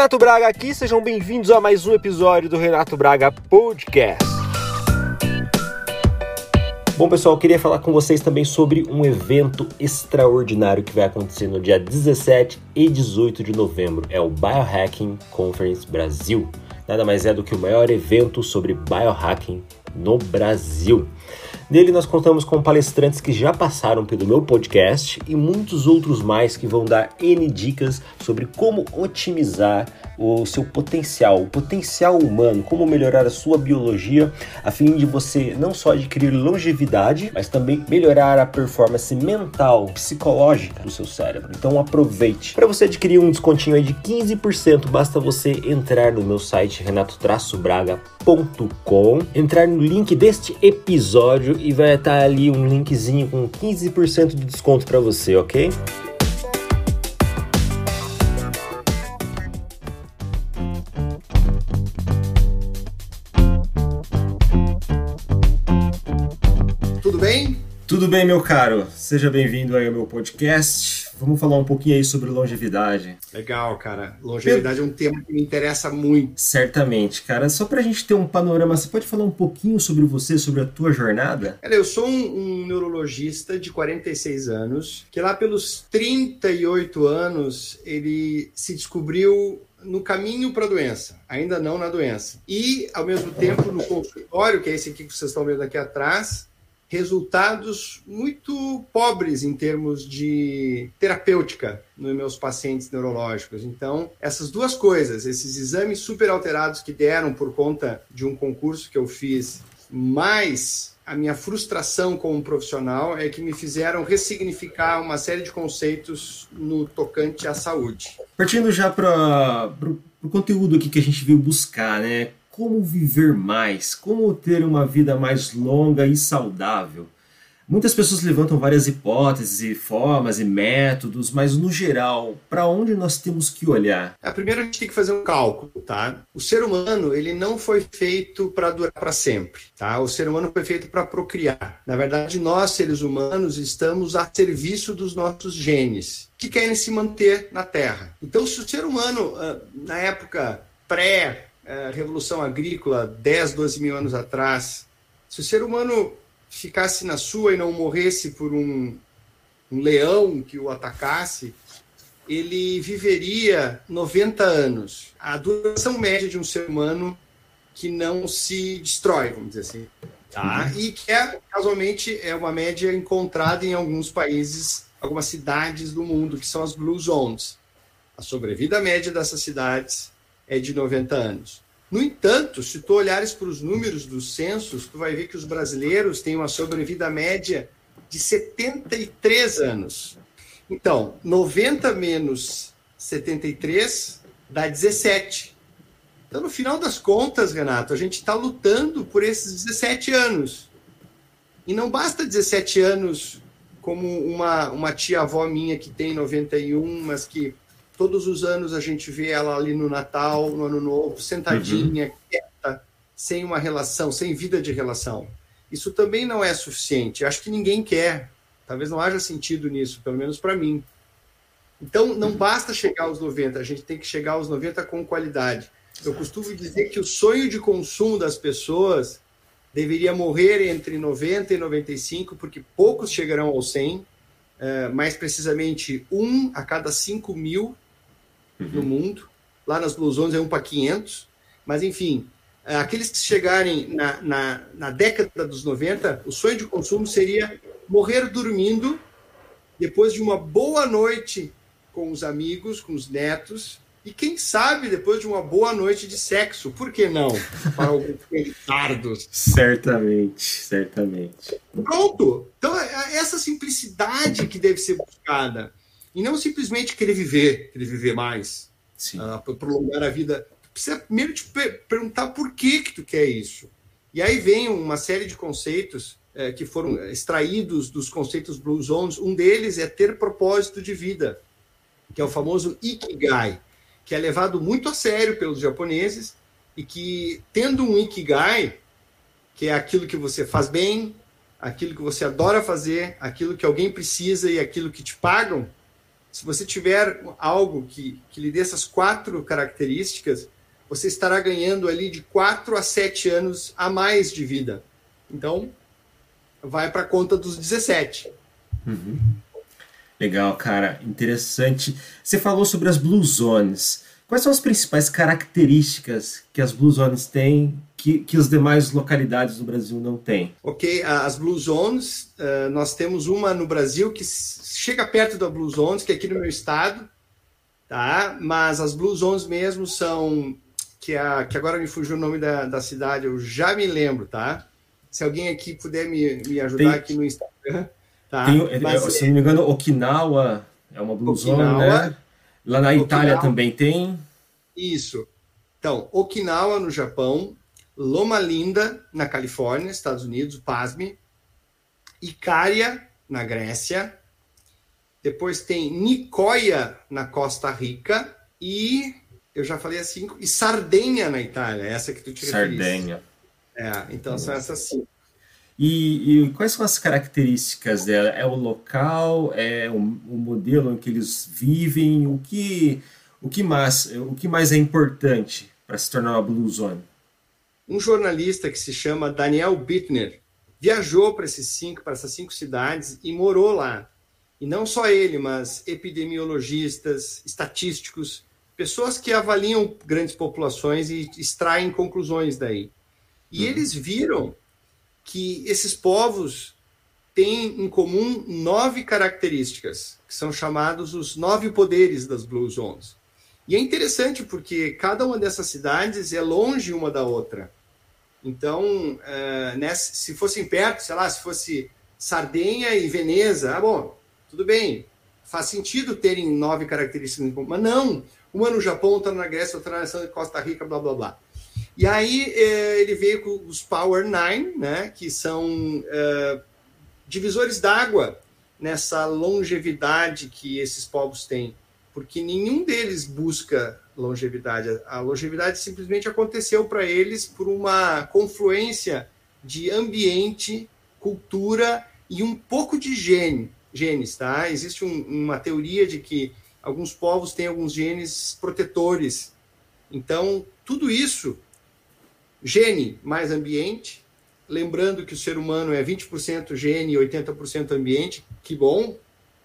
Renato Braga aqui, sejam bem-vindos a mais um episódio do Renato Braga Podcast. Bom, pessoal, queria falar com vocês também sobre um evento extraordinário que vai acontecer no dia 17 e 18 de novembro. É o Biohacking Conference Brasil. Nada mais é do que o maior evento sobre biohacking no Brasil. Nele nós contamos com palestrantes que já passaram pelo meu podcast e muitos outros mais que vão dar N dicas sobre como otimizar o seu potencial, o potencial humano, como melhorar a sua biologia, a fim de você não só adquirir longevidade, mas também melhorar a performance mental, psicológica do seu cérebro. Então aproveite. Para você adquirir um descontinho aí de 15%, basta você entrar no meu site renatotraçobraga.com, entrar no link deste episódio e vai estar ali um linkzinho com 15% de desconto para você, ok? Tudo bem, meu caro? Seja bem-vindo aí ao meu podcast. Vamos falar um pouquinho aí sobre longevidade. Legal, cara. Longevidade é um tema que me interessa muito. Certamente, cara. Só pra gente ter um panorama, você pode falar um pouquinho sobre você, sobre a tua jornada? Cara, eu sou um, um neurologista de 46 anos, que lá pelos 38 anos ele se descobriu no caminho para a doença, ainda não na doença. E, ao mesmo tempo, no consultório, que é esse aqui que vocês estão vendo aqui atrás, resultados muito pobres em termos de terapêutica nos meus pacientes neurológicos. Então, essas duas coisas, esses exames super alterados que deram por conta de um concurso que eu fiz, mais a minha frustração como profissional é que me fizeram ressignificar uma série de conceitos no tocante à saúde. Partindo já para o conteúdo aqui que a gente veio buscar, né? Como viver mais, como ter uma vida mais longa e saudável. Muitas pessoas levantam várias hipóteses e formas e métodos, mas no geral, para onde nós temos que olhar? A primeira a gente tem que fazer um cálculo, tá? O ser humano, ele não foi feito para durar para sempre, tá? O ser humano foi feito para procriar. Na verdade, nós seres humanos estamos a serviço dos nossos genes, que querem se manter na Terra. Então, se o ser humano ah, na época pré revolução agrícola 10, 12 mil anos atrás, se o ser humano ficasse na sua e não morresse por um, um leão que o atacasse, ele viveria 90 anos. A duração média de um ser humano que não se destrói, vamos dizer assim. Tá? E que é, casualmente, é uma média encontrada em alguns países, algumas cidades do mundo, que são as Blue Zones. A sobrevida média dessas cidades é de 90 anos. No entanto, se tu olhares para os números dos censos, tu vai ver que os brasileiros têm uma sobrevida média de 73 anos. Então, 90 menos 73 dá 17. Então, no final das contas, Renato, a gente está lutando por esses 17 anos. E não basta 17 anos como uma, uma tia-avó minha que tem 91, mas que Todos os anos a gente vê ela ali no Natal, no Ano Novo, sentadinha, uhum. quieta, sem uma relação, sem vida de relação. Isso também não é suficiente. Acho que ninguém quer. Talvez não haja sentido nisso, pelo menos para mim. Então, não uhum. basta chegar aos 90, a gente tem que chegar aos 90 com qualidade. Eu costumo dizer que o sonho de consumo das pessoas deveria morrer entre 90 e 95, porque poucos chegarão ao 100, eh, mais precisamente um a cada 5 mil uhum. no mundo. Lá nas Blue Zones é um para 500. Mas, enfim, é, aqueles que chegarem na, na, na, década dos 90, o sonho de consumo seria morrer dormindo depois de uma boa noite com os amigos, com os netos, e quem sabe depois de uma boa noite de sexo, por que não? Para alguns tardos. Certamente, certamente. Pronto! Então, é, é essa simplicidade que deve ser buscada. E não simplesmente querer viver, querer viver mais, uh, prolongar a vida. Tu precisa primeiro te per perguntar por que que tu quer isso. E aí vem uma série de conceitos é, que foram extraídos dos conceitos Blue Zones. Um deles é ter propósito de vida, que é o famoso Ikigai, que é levado muito a sério pelos japoneses e que, tendo um Ikigai, que é aquilo que você faz bem, aquilo que você adora fazer, aquilo que alguém precisa e aquilo que te pagam, Se você tiver algo que, que lhe dê essas quatro características, você estará ganhando ali de 4 a 7 anos a mais de vida. Então, vai para a conta dos 17. Uhum. Legal, cara, interessante. Você falou sobre as Blue Zones. Quais são as principais características que as Blue Zones têm que, que as demais localidades do Brasil não têm? Ok, as Blue Zones, uh, nós temos uma no Brasil que chega perto da Blue Zones, que é aqui no meu estado, tá? Mas as Blue Zones mesmo são que, a, que agora me fugiu o nome da, da cidade, eu já me lembro, tá? Se alguém aqui puder me, me ajudar Tem... aqui no Instagram. Tá? Tem, Mas, se não me engano, Okinawa é uma Blue Zone, né? Lá na Itália Okinawa, também tem. Isso. Então, Okinawa no Japão, Loma Linda na Califórnia, Estados Unidos, pasme. Icária na Grécia. Depois tem Nicoya na Costa Rica e eu já falei assim, e Sardenha na Itália, essa que tu te Sardenha. É, então são essas cinco. E, e, quais são as características dela? É o local? É o, o, modelo em que eles vivem? O que, o que, mais, o que mais é importante para se tornar uma Blue Zone? Um jornalista que se chama Daniel Bittner viajou para esses cinco, para essas cinco cidades e morou lá. E não só ele, mas epidemiologistas, estatísticos, pessoas que avaliam grandes populações e extraem conclusões daí. E uhum. eles viram que esses povos têm em comum nove características, que são chamados os nove poderes das Blue Zones. E é interessante porque cada uma dessas cidades é longe uma da outra. Então, uh, né, se fossem perto, sei lá, se fosse Sardenha e Veneza, ah, bom, tudo bem, faz sentido terem nove características mas não, uma no Japão, outra na Grécia, outra na Costa Rica, blá blá blá. E aí é, ele veio com os Power Nine, né, que são é, divisores d'água nessa longevidade que esses povos têm, porque nenhum deles busca longevidade. A longevidade simplesmente aconteceu para eles por uma confluência de ambiente, cultura e um pouco de gene, genes, tá? Existe um, uma teoria de que alguns povos têm alguns genes protetores. Então, tudo isso Gene mais ambiente, lembrando que o ser humano é 20% gene e 80% ambiente, que bom.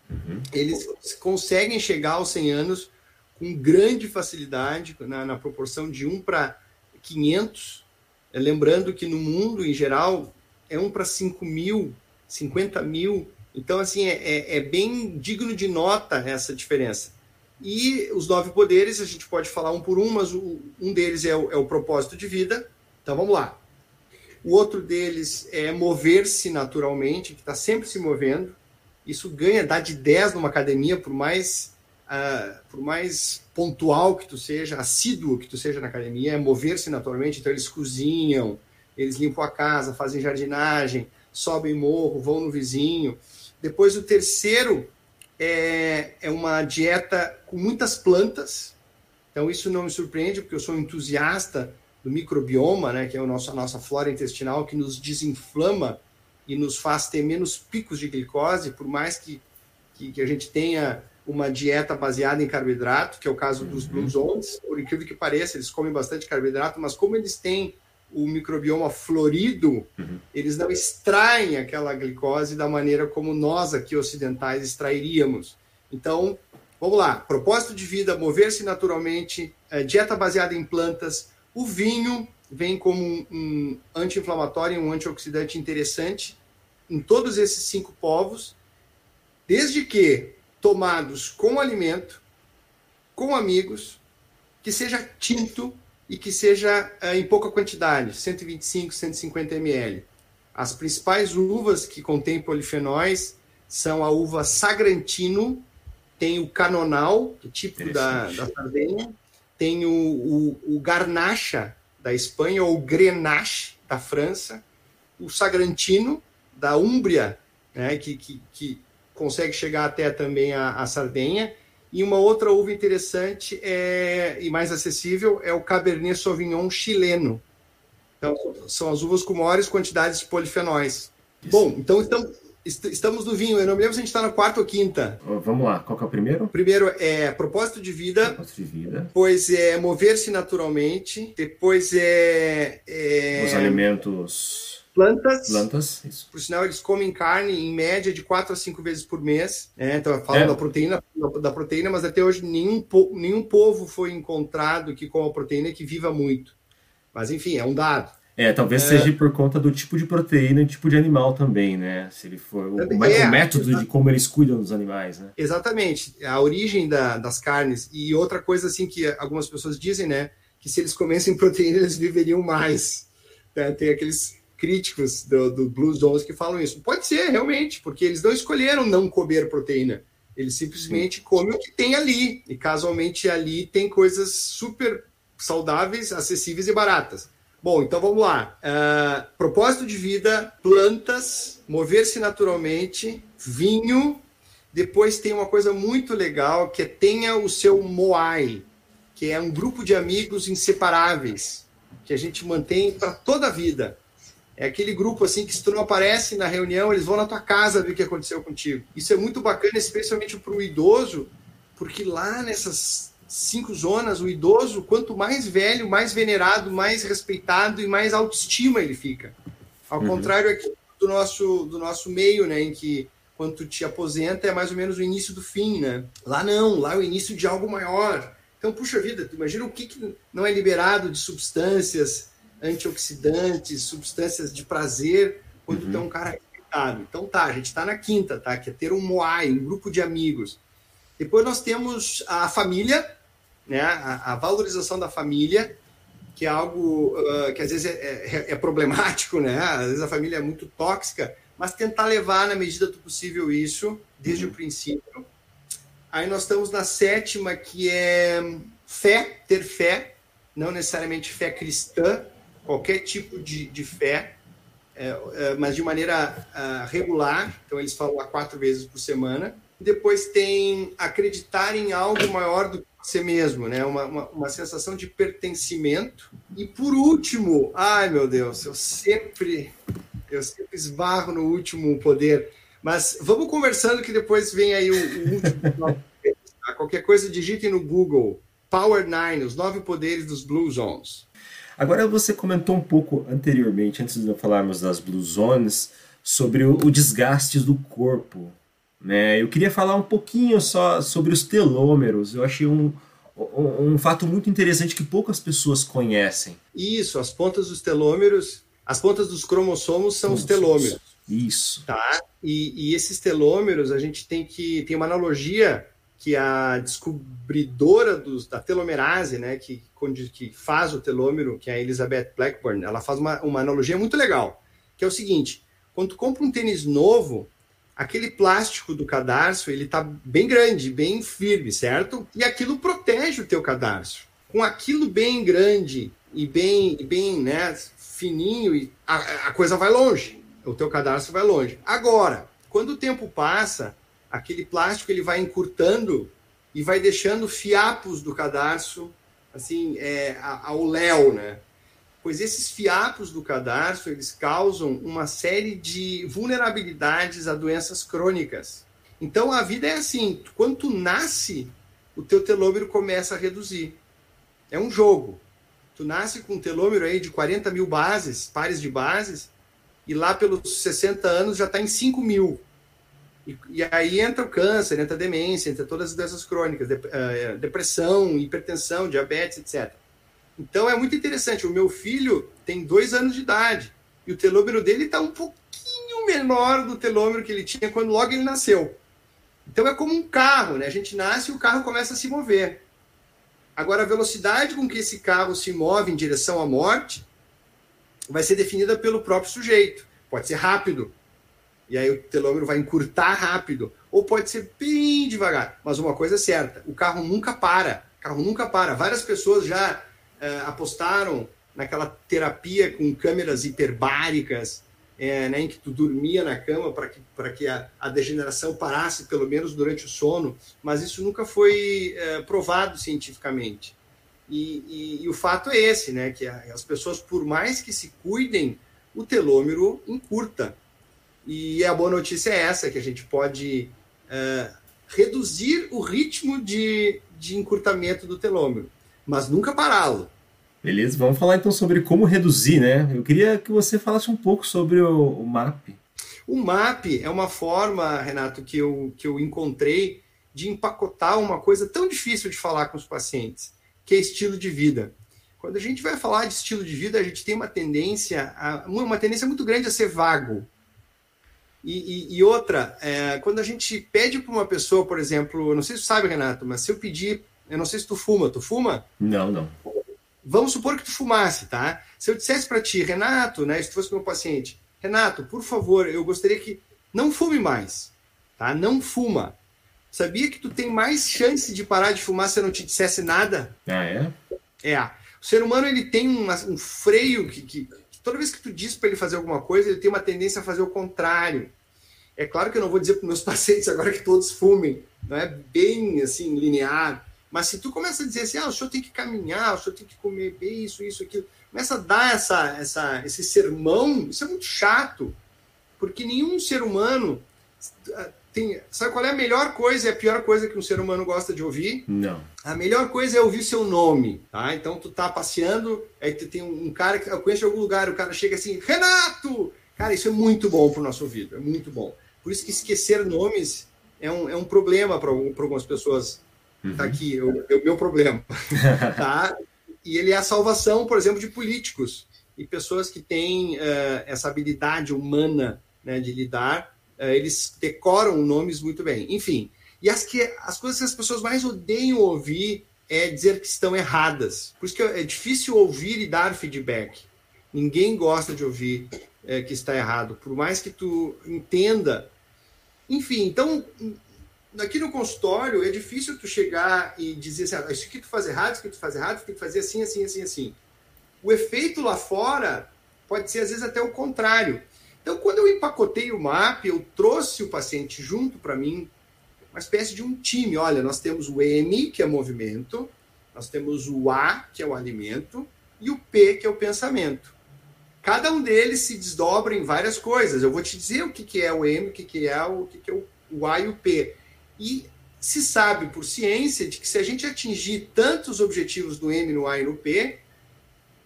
Uhum. Eles conseguem chegar aos 100 anos com grande facilidade, na, na proporção de 1 para 500. É, lembrando que no mundo, em geral, é 1 para 5 mil, 50 mil. Então, assim, é, é, é bem digno de nota essa diferença. E os nove poderes, a gente pode falar um por um, mas o, um deles é o, é o propósito de vida, então vamos lá. O outro deles é mover-se naturalmente, que está sempre se movendo. Isso ganha, dá de 10 numa academia, por mais, uh, por mais pontual que tu seja, assíduo que tu seja na academia, é mover-se naturalmente. Então eles cozinham, eles limpam a casa, fazem jardinagem, sobem morro, vão no vizinho. Depois o terceiro é, é uma dieta com muitas plantas. Então isso não me surpreende, porque eu sou um entusiasta do microbioma, né, que é o nosso, a nossa flora intestinal, que nos desinflama e nos faz ter menos picos de glicose, por mais que, que, que a gente tenha uma dieta baseada em carboidrato, que é o caso uhum. dos Blue Zones, por incrível que pareça, eles comem bastante carboidrato, mas como eles têm o microbioma florido, uhum. eles não extraem aquela glicose da maneira como nós aqui ocidentais extrairíamos. Então, vamos lá, propósito de vida, mover-se naturalmente, é, dieta baseada em plantas, o vinho vem como um, um anti-inflamatório e um antioxidante interessante em todos esses cinco povos, desde que tomados com alimento, com amigos, que seja tinto e que seja uh, em pouca quantidade, 125, 150 ml. As principais uvas que contêm polifenóis são a uva Sagrantino, tem o Canonal, que é típico da, da Sardenha, tem o, o, o Garnacha, da Espanha, ou o Grenache, da França, o Sagrantino, da Úmbria, né, que, que, que consegue chegar até também a, a Sardenha, e uma outra uva interessante é, e mais acessível é o Cabernet Sauvignon chileno. Então, são as uvas com maiores quantidades de polifenóis. Isso. Bom, então, então Estamos no vinho, eu não me lembro se a gente está na quarta ou quinta. Vamos lá, qual que é o primeiro? Primeiro é propósito de vida. Propósito de vida. Depois é mover-se naturalmente. Depois é, é... Os alimentos plantas. Plantas, isso. Por sinal, eles comem carne em média de 4 a 5 vezes por mês. Né? Então, falam é. da proteína, da proteína, mas até hoje nenhum, nenhum povo foi encontrado que coma proteína que viva muito. Mas, enfim, é um dado. É, talvez é... seja por conta do tipo de proteína e tipo de animal também, né? Se ele for o, é, o método de como eles cuidam dos animais, né? Exatamente. A origem da, das carnes e outra coisa assim que algumas pessoas dizem, né? Que se eles comessem proteína eles viveriam mais. Né? Tem aqueles críticos do, do Blues Zones que falam isso. Pode ser, realmente, porque eles não escolheram não comer proteína. Eles simplesmente Sim. comem o que tem ali. E casualmente ali tem coisas super saudáveis, acessíveis e baratas. Bom, então vamos lá. Uh, propósito de vida, plantas, mover-se naturalmente, vinho. Depois tem uma coisa muito legal que é tenha o seu Moai, que é um grupo de amigos inseparáveis que a gente mantém para toda a vida. É aquele grupo assim que se tu não aparece na reunião, eles vão na tua casa ver o que aconteceu contigo. Isso é muito bacana, especialmente para o idoso, porque lá nessas cinco zonas, o idoso, quanto mais velho, mais venerado, mais respeitado e mais autoestima ele fica. Ao uhum. contrário aqui do nosso, do nosso meio, né, em que quando tu te aposenta é mais ou menos o início do fim, né? Lá não, lá é o início de algo maior. Então, puxa vida, tu imagina o que, que não é liberado de substâncias antioxidantes, substâncias de prazer, quando uhum. é um cara respeitado. Então tá, a gente está na quinta, tá? Que é ter um Moai, um grupo de amigos. Depois nós temos a família, né? A, a valorização da família, que é algo uh, que às vezes é, é, é, problemático, né? Às vezes a família é muito tóxica, mas tentar levar na medida do possível isso desde uhum. o princípio. Aí nós estamos na sétima, que é fé, ter fé, não necessariamente fé cristã, qualquer tipo de, de fé, é, é, mas de maneira uh, regular. Então, eles falam a quatro vezes por semana. Depois tem acreditar em algo maior do que você mesmo, né? Uma, uma, uma, sensação de pertencimento. E por último, ai meu Deus, eu sempre, eu sempre esbarro no último poder. Mas vamos conversando que depois vem aí o, o último. Qualquer coisa, digite no Google Power Nine, os nove poderes dos Blue Zones. Agora você comentou um pouco anteriormente, antes de falarmos das Blue Zones, sobre o, o desgaste do corpo. Né? Eu queria falar um pouquinho só sobre os telômeros. Eu achei um, um, um, fato muito interessante que poucas pessoas conhecem. Isso, as pontas dos telômeros, as pontas dos cromossomos são os telômeros. Isso. Tá? E, e, esses telômeros, a gente tem que. Tem uma analogia que a descobridora dos, da telomerase, né, que, que faz o telômero, que é a Elizabeth Blackburn, ela faz uma, uma analogia muito legal, que é o seguinte, quando tu compra um tênis novo, aquele plástico do cadarço, ele tá bem grande, bem firme, certo? E aquilo protege o teu cadarço. Com aquilo bem grande e bem, bem né, fininho, a, a coisa vai longe. O teu cadarço vai longe. Agora, quando o tempo passa, aquele plástico ele vai encurtando e vai deixando fiapos do cadarço, assim, é, ao léu, né? Pois esses fiapos do cadarço, eles causam uma série de vulnerabilidades a doenças crônicas. Então, a vida é assim, quando tu nasce, o teu telômero começa a reduzir. É um jogo. Tu nasce com um telômero aí de 40 mil bases, pares de bases, e lá pelos 60 anos já está em 5 mil. E, e, aí entra o câncer, entra a demência, entra todas as doenças crônicas, de, uh, depressão, hipertensão, diabetes, etc. Então é muito interessante. O meu filho tem dois anos de idade e o telômero dele está um pouquinho menor do telômero que ele tinha quando logo ele nasceu. Então é como um carro, né? A gente nasce e o carro começa a se mover. Agora, a velocidade com que esse carro se move em direção à morte vai ser definida pelo próprio sujeito. Pode ser rápido, e aí o telômero vai encurtar rápido, ou pode ser bem devagar. Mas uma coisa é certa, o carro nunca para, o carro nunca para. Várias pessoas já é, apostaram naquela terapia com câmeras hiperbáricas, é, né, em que tu dormia na cama para que, que a, a, degeneração parasse, pelo menos durante o sono, mas isso nunca foi é, provado cientificamente. E, e, e, o fato é esse, né, que as pessoas, por mais que se cuidem, o telômero encurta. E a boa notícia é essa, que a gente pode uh, reduzir o ritmo de, de encurtamento do telômero, mas nunca pará-lo. Beleza, vamos falar então sobre como reduzir, né? Eu queria que você falasse um pouco sobre o, o MAP. O MAP é uma forma, Renato, que eu, que eu encontrei de empacotar uma coisa tão difícil de falar com os pacientes, que é estilo de vida. Quando a gente vai falar de estilo de vida, a gente tem uma tendência, a, uma tendência muito grande a ser vago. E, e, e outra, é, quando a gente pede para uma pessoa, por exemplo, não sei se tu sabe, Renato, mas se eu pedir, eu não sei se tu fuma, tu fuma? Não, não. Vamos supor que tu fumasse, tá? Se eu dissesse para ti, Renato, né, se tu fosse meu paciente, Renato, por favor, eu gostaria que não fume mais, tá? Não fuma. Sabia que tu tem mais chance de parar de fumar se eu não te dissesse nada? Ah, é? É. O ser humano ele tem uma, um freio que, que, que, toda vez que tu diz para ele fazer alguma coisa, ele tem uma tendência a fazer o contrário. É claro que eu não vou dizer para meus pacientes agora que todos fumem, não é bem assim linear. Mas se tu começa a dizer assim, ah, o senhor tem que caminhar, o senhor tem que comer bem isso, isso, aquilo, começa a dar essa, essa, esse sermão, isso é muito chato, porque nenhum ser humano ah, tem. Sabe qual é a melhor coisa e a pior coisa que um ser humano gosta de ouvir? Não. A melhor coisa é ouvir seu nome, tá? Então tu tá passeando, aí tu tem um, um cara que eu conheço em algum lugar, o cara chega assim, Renato! Cara, isso é muito bom pro nosso ouvido, é muito bom. Por isso que esquecer nomes é um, é um problema para algumas pessoas Está uhum. aqui, é o, é o meu problema. tá? E ele é a salvação, por exemplo, de políticos e pessoas que têm uh, essa habilidade humana né, de lidar. Uh, eles decoram nomes muito bem. Enfim, e as, que, as coisas que as pessoas mais odeiam ouvir é dizer que estão erradas. Por isso que é difícil ouvir e dar feedback. Ninguém gosta de ouvir é, que está errado, por mais que tu entenda. Enfim, então aqui no consultório é difícil tu chegar e dizer assim, ah, isso que tu faz errado, isso que tu faz errado, tu tem que fazer assim, assim, assim, assim. O efeito lá fora pode ser às vezes até o contrário. Então, quando eu empacotei o MAP, eu trouxe o paciente junto para mim, uma espécie de um time. Olha, nós temos o M, que é movimento, nós temos o A, que é o alimento, e o P, que é o pensamento. Cada um deles se desdobra em várias coisas. Eu vou te dizer o que, que é o M, o que, que é o, o que, que é o A e o P. E se sabe por ciência de que se a gente atingir tantos objetivos no M, no A e no P,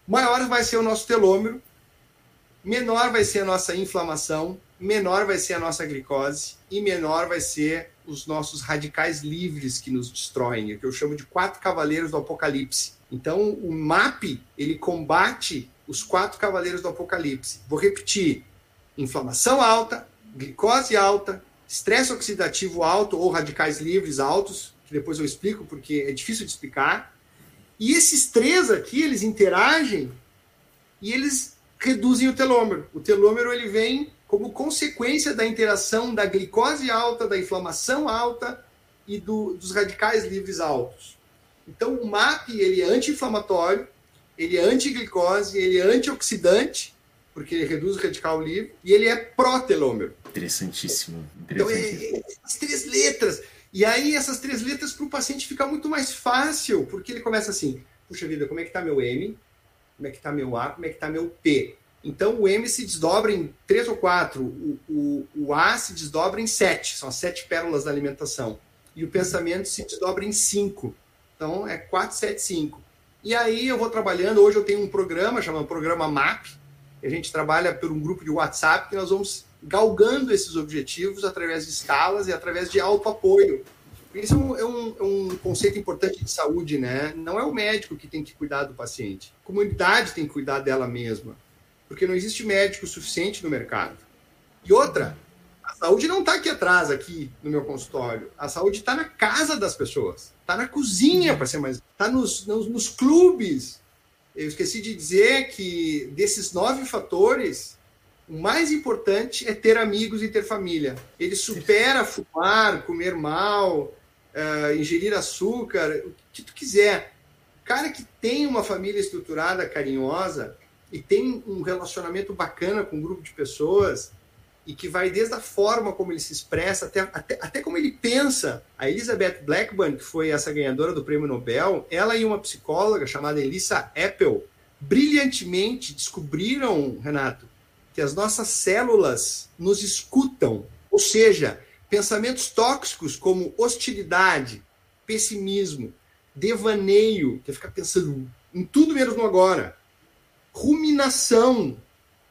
maior vai ser o nosso telômero, menor vai ser a nossa inflamação, menor vai ser a nossa glicose e menor vai ser os nossos radicais livres que nos destroem, que eu chamo de quatro cavaleiros do apocalipse. Então, o MAP, ele combate os quatro cavaleiros do apocalipse. Vou repetir: inflamação alta, glicose alta, estresse oxidativo alto ou radicais livres altos, que depois eu explico porque é difícil de explicar. E esses três aqui, eles interagem e eles reduzem o telômero. O telômero ele vem como consequência da interação da glicose alta, da inflamação alta e do, dos radicais livres altos. Então o MAP ele é anti-inflamatório, ele é anti-glicose, ele é antioxidante porque ele reduz o radical livre, e ele é pró-telômero. Interessantíssimo. Então, é, é, as três letras. E aí, essas três letras para o paciente fica muito mais fácil, porque ele começa assim: puxa vida, como é que está meu M? Como é que está meu A? Como é que está meu P? Então, o M se desdobra em três ou quatro, o, o, o A se desdobra em sete, são as sete pérolas da alimentação. E o pensamento se desdobra em cinco. Então, é 4, 7, 5. E aí eu vou trabalhando. Hoje eu tenho um programa chamado Programa MAP, a gente trabalha por um grupo de WhatsApp que nós vamos galgando esses objetivos através de escalas e através de autoapoio. Isso é um, é, um, é um, conceito importante de saúde, né? Não é o médico que tem que cuidar do paciente. A comunidade tem que cuidar dela mesma. Porque não existe médico suficiente no mercado. E outra, saúde não está aqui atrás, aqui no meu consultório. A saúde está na casa das pessoas. Está na cozinha, para ser mais. Está nos, nos, nos clubes, eu esqueci de dizer que desses nove fatores, o mais importante é ter amigos e ter família. Ele supera fumar, comer mal, uh, ingerir açúcar, o que tu quiser. O cara que tem uma família estruturada, carinhosa, e tem um relacionamento bacana com um grupo de pessoas, e que vai desde a forma como ele se expressa até, até, até como ele pensa. A Elizabeth Blackburn, que foi essa ganhadora do prêmio Nobel, ela e uma psicóloga chamada Elissa Apple, brilhantemente descobriram, Renato, que as nossas células nos escutam. Ou seja, pensamentos tóxicos como hostilidade, pessimismo, devaneio, que é ficar pensando em tudo menos no agora, ruminação,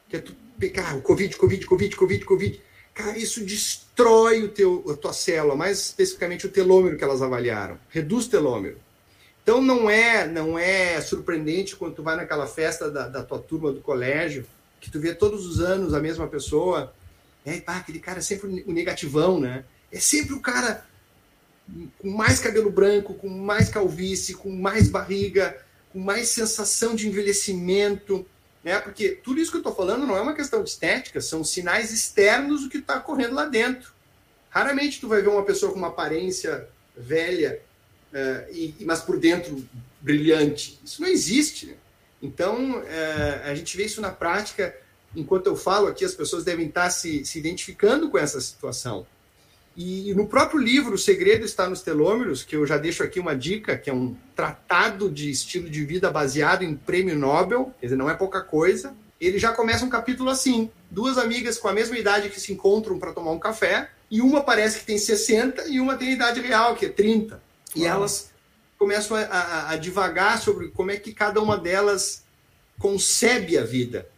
que é tu pegar o Covid, Covid, Covid, Covid, Covid. Cara, isso destrói o teu, a tua célula, mais especificamente o telômero que elas avaliaram. Reduz o telômero. Então não é, não é surpreendente quando tu vai naquela festa da, da tua turma do colégio, que tu vê todos os anos a mesma pessoa, é, pá, aquele cara é sempre o negativão, né? É sempre o cara com mais cabelo branco, com mais calvície, com mais barriga, com mais sensação de envelhecimento, né? Porque tudo isso que eu estou falando não é uma questão de estética, são sinais externos do que está ocorrendo lá dentro. Raramente tu vai ver uma pessoa com uma aparência velha, uh, e, mas por dentro brilhante. Isso não existe. Né? Então, uh, a gente vê isso na prática. Enquanto eu falo aqui, as pessoas devem estar se, se identificando com essa situação. E no próprio livro, O Segredo está nos Telômeros, que eu já deixo aqui uma dica, que é um tratado de estilo de vida baseado em prêmio Nobel, quer dizer, não é pouca coisa. Ele já começa um capítulo assim: duas amigas com a mesma idade que se encontram para tomar um café, e uma parece que tem 60 e uma tem idade real, que é 30. E elas começam a, a, a divagar sobre como é que cada uma delas concebe a vida.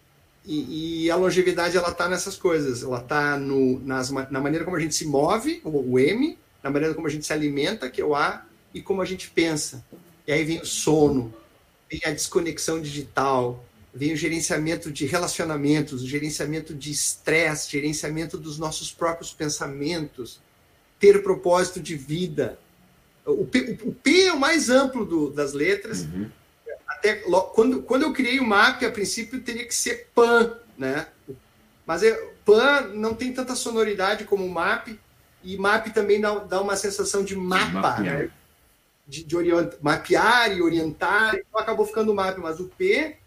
E, e, a longevidade ela está nessas coisas. Ela está na maneira como a gente se move, o, o, M, na maneira como a gente se alimenta, que é o A, e como a gente pensa. E aí vem o sono, vem a desconexão digital, vem o gerenciamento de relacionamentos, o gerenciamento de estresse, gerenciamento dos nossos próprios pensamentos, ter propósito de vida. O P, o P é o mais amplo do, das letras. Uhum até quando, quando eu criei o MAP, a princípio teria que ser PAN, né? Mas é, PAN não tem tanta sonoridade como o MAP, e MAP também dá, dá uma sensação de mapa, né? de, de orient, mapear e orientar, então acabou ficando o MAP, mas o P,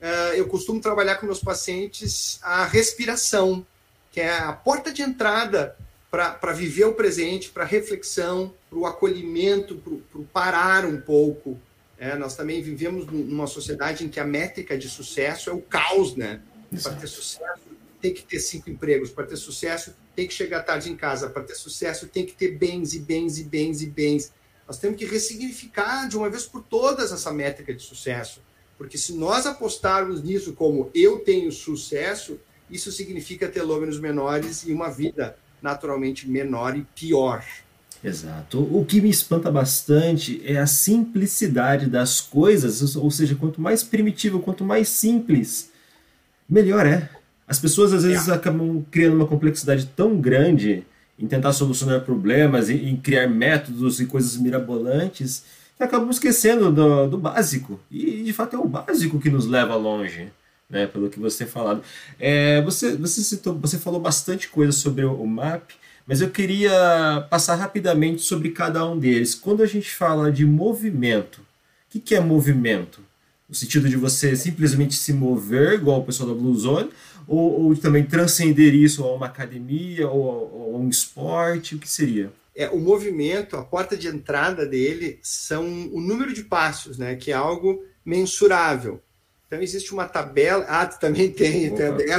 uh, eu costumo trabalhar com meus pacientes a respiração, que é a porta de entrada para viver o presente, para reflexão, para o acolhimento, para parar um pouco, é, nós também vivemos numa sociedade em que a métrica de sucesso é o caos, né? Para ter sucesso, tem que ter cinco empregos. Para ter sucesso, tem que chegar tarde em casa. Para ter sucesso, tem que ter bens e bens e bens e bens. Nós temos que ressignificar de uma vez por todas essa métrica de sucesso. Porque se nós apostarmos nisso como eu tenho sucesso, isso significa telômeros menores e uma vida naturalmente menor e pior. Exato. O que me espanta bastante é a simplicidade das coisas, ou seja, quanto mais primitivo, quanto mais simples, melhor é. As pessoas às vezes é. acabam criando uma complexidade tão grande em tentar solucionar problemas, em, em criar métodos e coisas mirabolantes, que acabam esquecendo do, do, básico. E de fato é o básico que nos leva longe. Né, pelo que você tem falado. É, você, você, citou, você falou bastante coisa sobre o, o MAP, mas eu queria passar rapidamente sobre cada um deles. Quando a gente fala de movimento, o que, que é movimento? No sentido de você simplesmente se mover, igual o pessoal da Blue Zone, ou, ou também transcender isso a uma academia ou, a um esporte? O que seria? É, o movimento, a porta de entrada dele são o número de passos, né? Que é algo mensurável. Então existe uma tabela. Ah, tu também tem, tem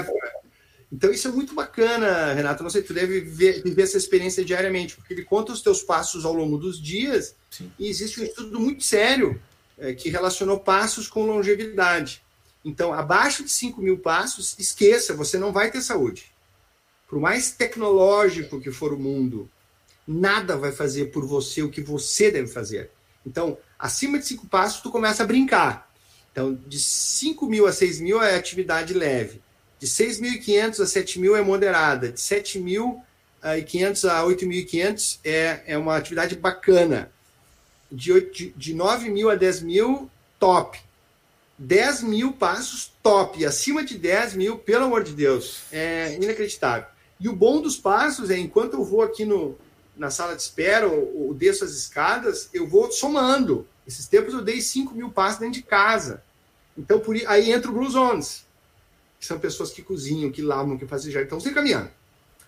então isso é muito bacana, Renato. Não sei, tu deve viver, viver essa experiência diariamente, porque ele conta os teus passos ao longo dos dias Sim. e existe um estudo muito sério é, que relacionou passos com longevidade. Então, abaixo de 5 mil passos, esqueça, você não vai ter saúde. Por mais tecnológico que for o mundo, nada vai fazer por você o que você deve fazer. Então, acima de 5 passos, tu começa a brincar. Então, de 5 mil a 6 mil é atividade leve. De 6.500 a 7.000 é moderada. De 7.500 a 8.500 é, é uma atividade bacana. De, de, de 9.000 a 10.000, top. 10 mil passos, top. Acima de 10 mil, pelo amor de Deus, é inacreditável. E o bom dos passos é, enquanto eu vou aqui no, na sala de espera ou, ou desço as escadas, eu vou somando. Esses tempos eu dei 5 mil passos dentro de casa. Então, por aí entra o Blue Zones que são pessoas que cozinham, que lavam, que fazem já. Então, você caminhando.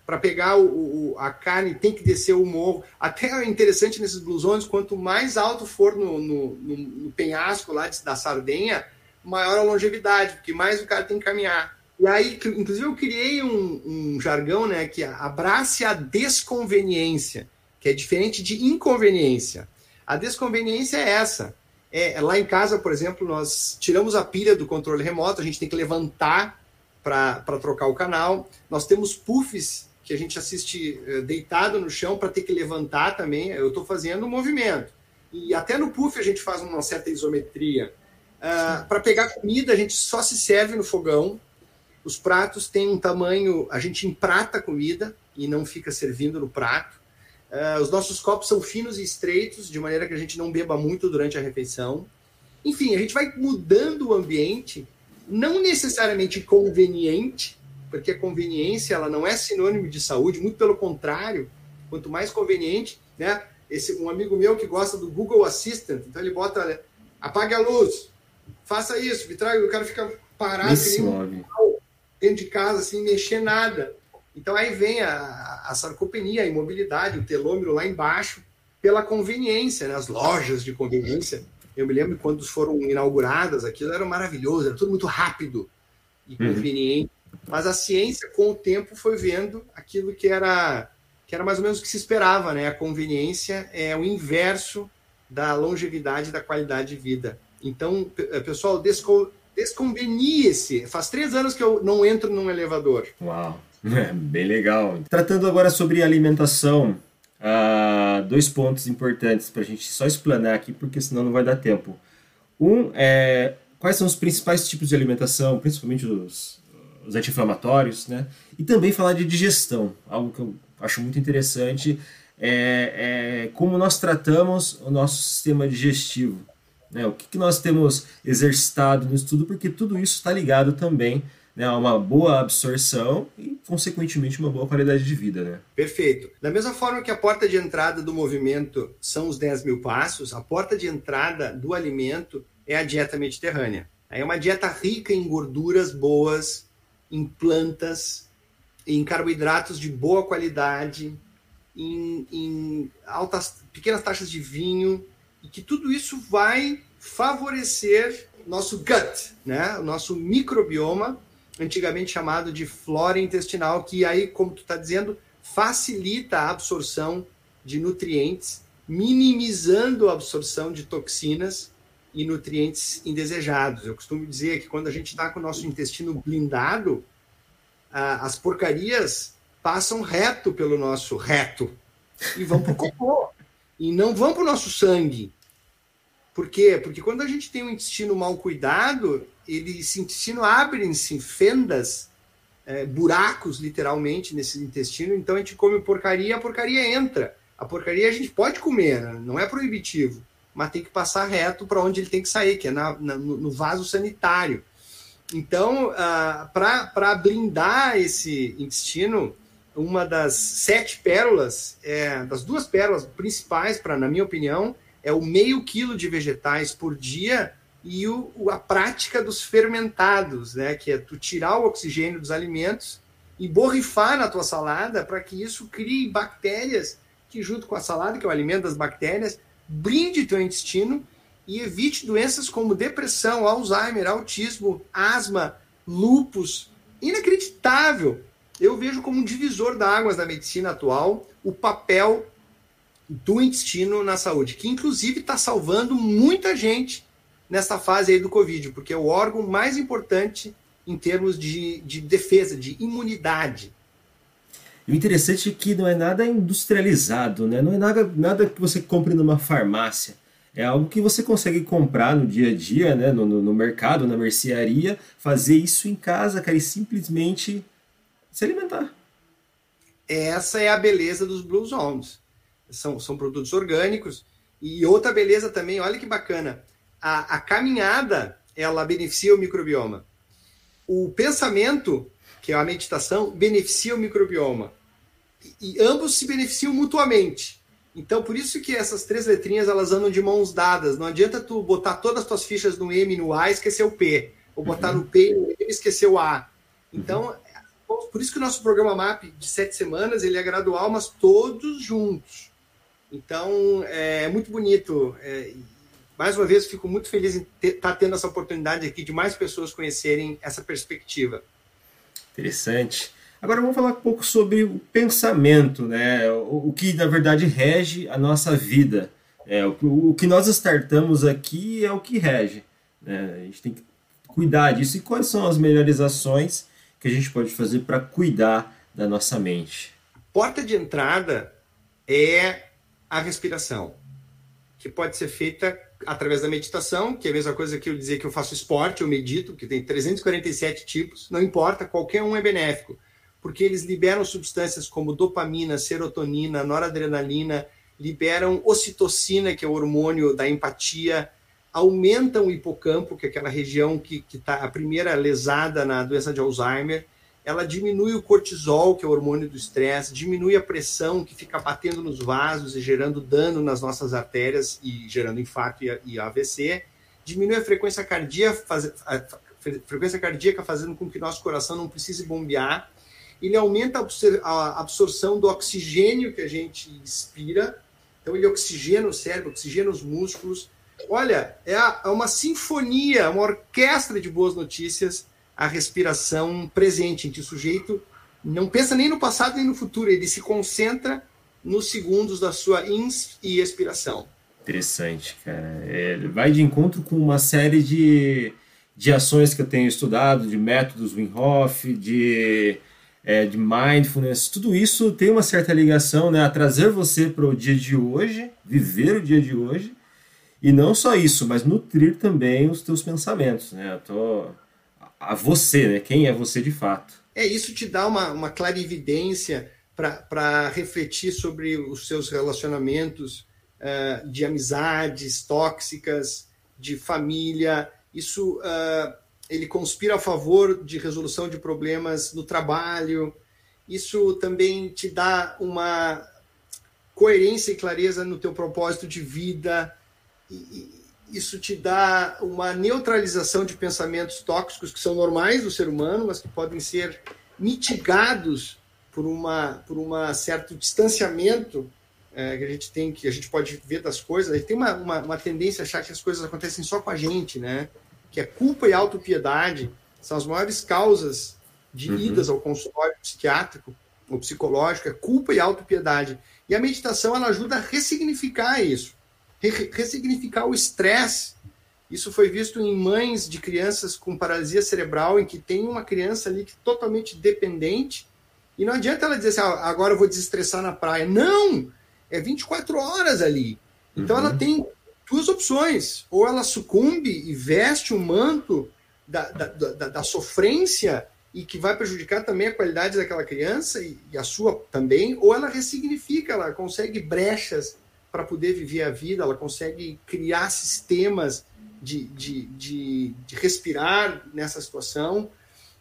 Para pegar o, o, a carne, tem que descer o morro. Até é interessante nesses blusões, quanto mais alto for no, no, no, no penhasco lá da Sardenha, maior a longevidade, porque mais o cara tem que caminhar. E aí, inclusive, eu criei um, um jargão, né, que abrace a desconveniência, que é diferente de inconveniência. A desconveniência é essa. É, lá em casa, por exemplo, nós tiramos a pilha do controle remoto, a gente tem que levantar para trocar o canal. Nós temos puffs que a gente assiste eh, deitado no chão para ter que levantar também. Eu estou fazendo um movimento. E até no puff a gente faz uma certa isometria. Ah, para pegar comida, a gente só se serve no fogão. Os pratos têm um tamanho, a gente emprata a comida e não fica servindo no prato. Uh, os nossos copos são finos e estreitos, de maneira que a gente não beba muito durante a refeição. Enfim, a gente vai mudando o ambiente, não necessariamente conveniente, porque a conveniência ela não é sinônimo de saúde, muito pelo contrário, quanto mais conveniente, né? Esse, um amigo meu que gosta do Google Assistant, então ele bota, apague a luz, faça isso, me traga, o cara fica parado um dentro de casa, sem mexer nada. Então aí vem a, a sarcopenia, a imobilidade, o telômero lá embaixo, pela conveniência, né? as lojas de conveniência. Eu me lembro quando foram inauguradas, aquilo era maravilhoso, era tudo muito rápido e uhum. conveniente. Uhum. Mas a ciência, com o tempo, foi vendo aquilo que era, que era mais ou menos o que se esperava, né? A conveniência é o inverso da longevidade e da qualidade de vida. Então, eh, pessoal, desco, desconvenie-se. Faz três anos que eu não entro num elevador. Uau, bem legal. Tratando agora sobre alimentação, uh, dois pontos importantes para a gente só explanar aqui, porque senão não vai dar tempo. Um é quais são os principais tipos de alimentação, principalmente os, os anti-inflamatórios, né? E também falar de digestão, algo que eu acho muito interessante, é, é como nós tratamos o nosso sistema digestivo. Né? O que, que nós temos exercitado no estudo, porque tudo isso está ligado também né, uma boa absorção e, consequentemente, uma boa qualidade de vida. Né? Perfeito. Da mesma forma que a porta de entrada do movimento são os 10 mil passos, a porta de entrada do alimento é a dieta mediterrânea. É uma dieta rica em gorduras boas, em plantas, em carboidratos de boa qualidade, em, em altas, pequenas taxas de vinho, e que tudo isso vai favorecer nosso gut, né? o nosso microbioma, antigamente chamado de flora intestinal, que aí, como tu está dizendo, facilita a absorção de nutrientes, minimizando a absorção de toxinas e nutrientes indesejados. Eu costumo dizer que quando a gente está com o nosso intestino blindado, as porcarias passam reto pelo nosso reto e vão para o cocô e não vão para o nosso sangue. Por quê? Porque quando a gente tem um intestino mal cuidado, ele, esse intestino abre-se fendas, é, buracos, literalmente, nesse intestino. Então a gente come porcaria, a porcaria entra. A porcaria a gente pode comer, né? não é proibitivo, mas tem que passar reto para onde ele tem que sair, que é na, na, no vaso sanitário. Então, ah, para blindar esse intestino, uma das sete pérolas, é, das duas pérolas principais, para na minha opinião, é o meio quilo de vegetais por dia e o, a prática dos fermentados, né? Que é tu tirar o oxigênio dos alimentos e borrifar na tua salada para que isso crie bactérias que, junto com a salada, que é o alimento das bactérias, brinde teu intestino e evite doenças como depressão, Alzheimer, autismo, asma, lupus. Inacreditável! eu vejo como um divisor da águas da medicina atual o papel do intestino na saúde, que inclusive está salvando muita gente nessa fase aí do Covid, porque é o órgão mais importante em termos de, de defesa, de imunidade. E o interessante é que não é nada industrializado, né? não é nada, nada que você compre numa farmácia. É algo que você consegue comprar no dia a dia, né? no, no, no mercado, na mercearia, fazer isso em casa, cara, e simplesmente se alimentar. Essa é a beleza dos Blue Zones. São, são produtos orgânicos. E outra beleza também, olha que bacana. A, a caminhada, ela beneficia o microbioma. O pensamento, que é a meditação, beneficia o microbioma. E, e ambos se beneficiam mutuamente. Então, por isso que essas três letrinhas elas andam de mãos dadas. Não adianta tu botar todas as tuas fichas no M e no A e esquecer o P. Ou botar uhum. no P e no M e esquecer o A. Então, uhum por isso que o nosso programa MAP de sete semanas ele é gradual, mas todos juntos. Então é muito bonito. É, mais uma vez, fico muito feliz em estar tá tendo essa oportunidade aqui de mais pessoas conhecerem essa perspectiva. Interessante. Agora vamos falar um pouco sobre o pensamento, né? O, o que na verdade rege a nossa vida. É, o, o, que nós startamos aqui é o que rege. Né? A gente tem que cuidar disso. E quais são as melhores ações que a gente pode fazer para cuidar da nossa mente? Porta de entrada é a respiração, que pode ser feita através da meditação, que é a mesma coisa que eu dizer que eu faço esporte, eu medito, que tem 347 tipos, não importa, qualquer um é benéfico, porque eles liberam substâncias como dopamina, serotonina, noradrenalina, liberam ocitocina, que é o hormônio da empatia, aumentam o hipocampo, que é aquela região que está a primeira lesada na doença de Alzheimer, ela diminui o cortisol, que é o hormônio do estresse, diminui a pressão que fica batendo nos vasos e gerando dano nas nossas artérias e gerando infarto e, AVC, diminui a frequência cardíaca, faz, a frequência cardíaca fazendo com que nosso coração não precise bombear, ele aumenta a absorção do oxigênio que a gente inspira, então ele oxigena o cérebro, oxigena os músculos. Olha, é, é uma sinfonia, uma orquestra de boas notícias a respiração presente, em que o sujeito não pensa nem no passado nem no futuro, ele se concentra nos segundos da sua ins e expiração. Interessante, cara. É, vai de encontro com uma série de, de ações que eu tenho estudado, de métodos Wim Hof, de, é, de mindfulness, tudo isso tem uma certa ligação né, a trazer você para o dia de hoje, viver o dia de hoje, e não só isso, mas nutrir também os teus pensamentos. Né? Eu tô a você, né? Quem é você de fato. É, isso te dá uma, uma clarividência para refletir sobre os seus relacionamentos uh, de amizades tóxicas, de família. Isso uh, ele conspira a favor de resolução de problemas no trabalho. Isso também te dá uma coerência e clareza no teu propósito de vida. E, isso te dá uma neutralização de pensamentos tóxicos que são normais do ser humano, mas que podem ser mitigados por uma por uma certo distanciamento é, que a gente tem que a gente pode ver das coisas. A gente tem uma, uma, uma, tendência a achar que as coisas acontecem só com a gente, né? Que é culpa e autopiedade são as maiores causas de uhum. idas ao consultório psiquiátrico ou psicológico, é culpa e autopiedade. E a meditação ela ajuda a ressignificar isso ressignificar o estresse. Isso foi visto em mães de crianças com paralisia cerebral, em que tem uma criança ali que é totalmente dependente, e não adianta ela dizer assim, ah, agora eu vou desestressar na praia. Não! É 24 horas ali. Então uhum. ela tem duas opções. Ou ela sucumbe e veste o manto da, da, da, da, sofrência e que vai prejudicar também a qualidade daquela criança e, e a sua também, ou ela ressignifica, ela consegue brechas para poder viver a vida, ela consegue criar sistemas de, de, de, de respirar nessa situação.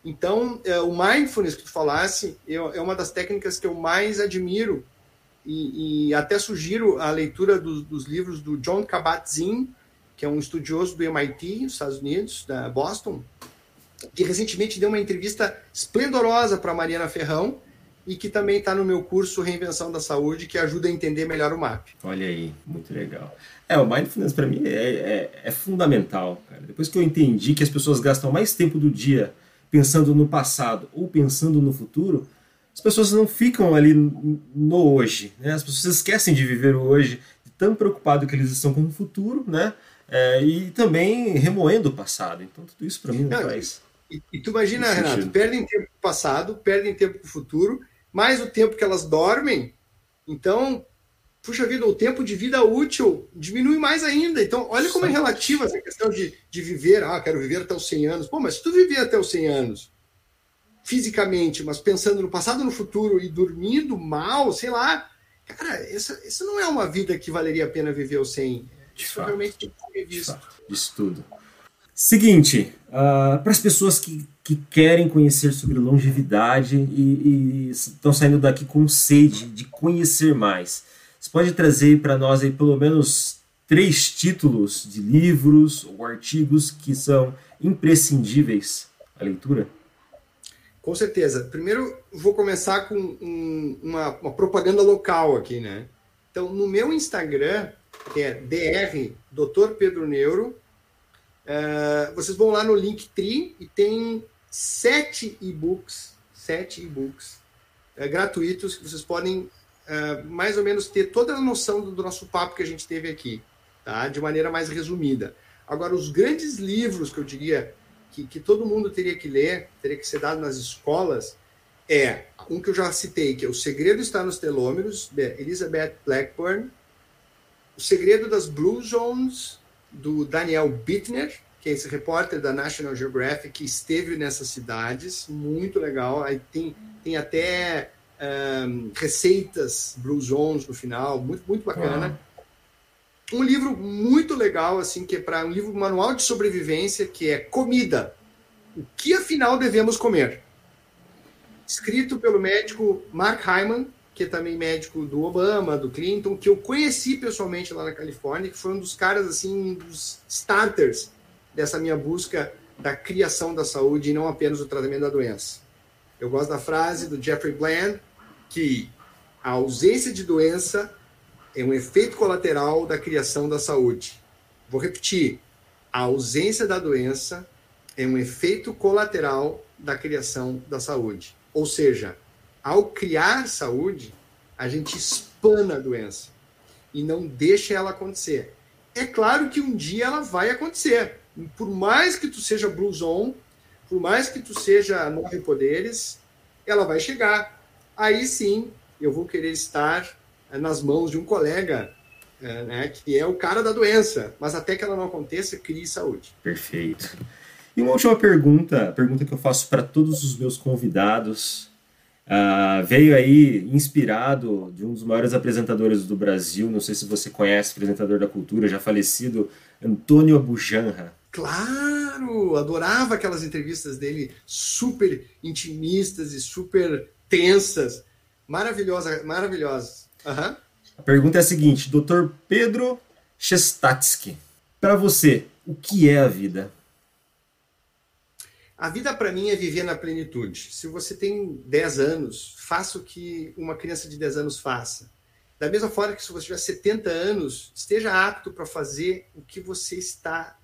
Então, é, o mindfulness que tu falasse é, é uma das técnicas que eu mais admiro e, e até sugiro a leitura do, dos livros do John Kabat-Zinn, que é um estudioso do MIT, nos Estados Unidos, da Boston, que recentemente deu uma entrevista esplendorosa para Mariana Ferrão, e que também está no meu curso Reinvenção da Saúde, que ajuda a entender melhor o MAP. Olha aí, muito legal. É, o Mindfulness para mim é, é, é, fundamental. Cara. Depois que eu entendi que as pessoas gastam mais tempo do dia pensando no passado ou pensando no futuro, as pessoas não ficam ali no hoje. Né? As pessoas esquecem de viver o hoje, tão preocupado que eles estão com o futuro, né? É, e também remoendo o passado. Então, tudo isso para mim não, não faz. E, e tu imagina, Renato, perdem tempo com o passado, perdem tempo com o futuro, mais o tempo que elas dormem. Então, puxa vida, o tempo de vida útil diminui mais ainda. Então, olha como é relativa essa questão de, de viver. Ah, quero viver até os 100 anos. Pô, mas se tu viver até os 100 anos, fisicamente, mas pensando no passado, no futuro e dormindo mal, sei lá, cara, essa, essa não é uma vida que valeria a pena viver os 100. Isso fato, realmente tem que ser visto. Isso tudo. Seguinte, uh, para as pessoas que que querem conhecer sobre longevidade e, e estão saindo daqui com sede de conhecer mais. Você pode trazer para nós aí pelo menos três títulos de livros ou artigos que são imprescindíveis à leitura? Com certeza. Primeiro, vou começar com um, uma, uma, propaganda local aqui, né? Então, no meu Instagram, que é dr Dr. Pedro Neuro, uh, vocês vão lá no Linktree e tem sete e-books sete e-books é, gratuitos que vocês podem é, mais ou menos ter toda a noção do, do, nosso papo que a gente teve aqui, tá? De maneira mais resumida. Agora, os grandes livros que eu diria que, que todo mundo teria que ler, teria que ser dado nas escolas, é um que eu já citei, que é O Segredo Está nos Telômeros, de Elizabeth Blackburn, O Segredo das Blue Zones, do Daniel Bittner, que é esse repórter da National Geographic que esteve nessas cidades, muito legal. Aí tem, tem até um, receitas Blue Zones no final, muito, muito bacana. Uhum. Um livro muito legal, assim, que é para um livro manual de sobrevivência, que é Comida. O que afinal devemos comer? Escrito pelo médico Mark Hyman, que é também médico do Obama, do Clinton, que eu conheci pessoalmente lá na Califórnia, que foi um dos caras, assim, dos starters dessa minha busca da criação da saúde e não apenas do tratamento da doença. Eu gosto da frase do Jeffrey Bland, que a ausência de doença é um efeito colateral da criação da saúde. Vou repetir: a ausência da doença é um efeito colateral da criação da saúde. Ou seja, ao criar saúde, a gente espana a doença e não deixa ela acontecer. É claro que um dia ela vai acontecer por mais que tu seja Blues On, por mais que tu seja Nove Poderes, ela vai chegar. Aí sim, eu vou querer estar eh, nas mãos de um colega, eh, né, que é o cara da doença. Mas até que ela não aconteça, crie saúde. Perfeito. E uma última pergunta, pergunta que eu faço para todos os meus convidados. Uh, veio aí inspirado de um dos maiores apresentadores do Brasil, não sei se você conhece, apresentador da cultura, já falecido, Antônio Abujanra. Claro, adorava aquelas entrevistas dele super intimistas e super tensas. Maravilhosa, maravilhosas. Uhum. A pergunta é a seguinte, Dr. Pedro Chestatsky. Para você, o que é a vida? A vida para mim é viver na plenitude. Se você tem 10 anos, faça o que uma criança de 10 anos faça. Da mesma forma que se você tiver 70 anos, esteja apto para fazer o que você está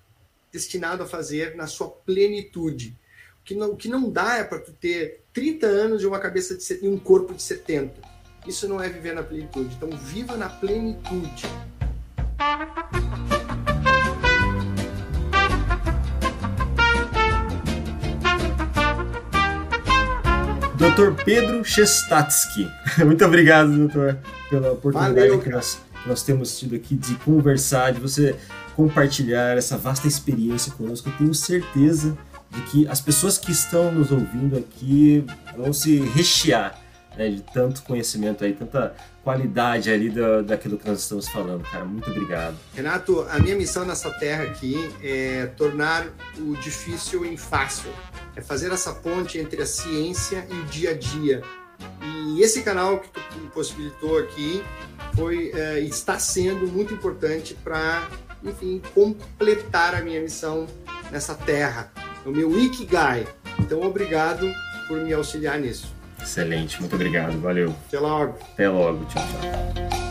destinado a fazer na sua plenitude. O que não, o que não dá é para tu ter 30 anos e uma cabeça de e um corpo de 70. Isso não é viver na plenitude. Então viva na plenitude. Dr. Pedro Chestatsky. Muito obrigado, doutor, pela oportunidade Valeu, que, nós, que nós temos tido aqui de conversar, de você compartilhar essa vasta experiência conosco. Eu tenho certeza de que as pessoas que estão nos ouvindo aqui vão se rechear né, de tanto conhecimento aí, tanta qualidade ali da, daquilo que nós estamos falando, cara. Muito obrigado. Renato, a minha missão nessa terra aqui é tornar o difícil em fácil. É fazer essa ponte entre a ciência e o dia a dia. E esse canal que tu possibilitou aqui foi é, está sendo muito importante para enfim, completar a minha missão nessa terra, o meu Ikigai. Então, obrigado por me auxiliar nisso. Excelente, muito obrigado, valeu. Até logo. Até logo, tchau, tchau.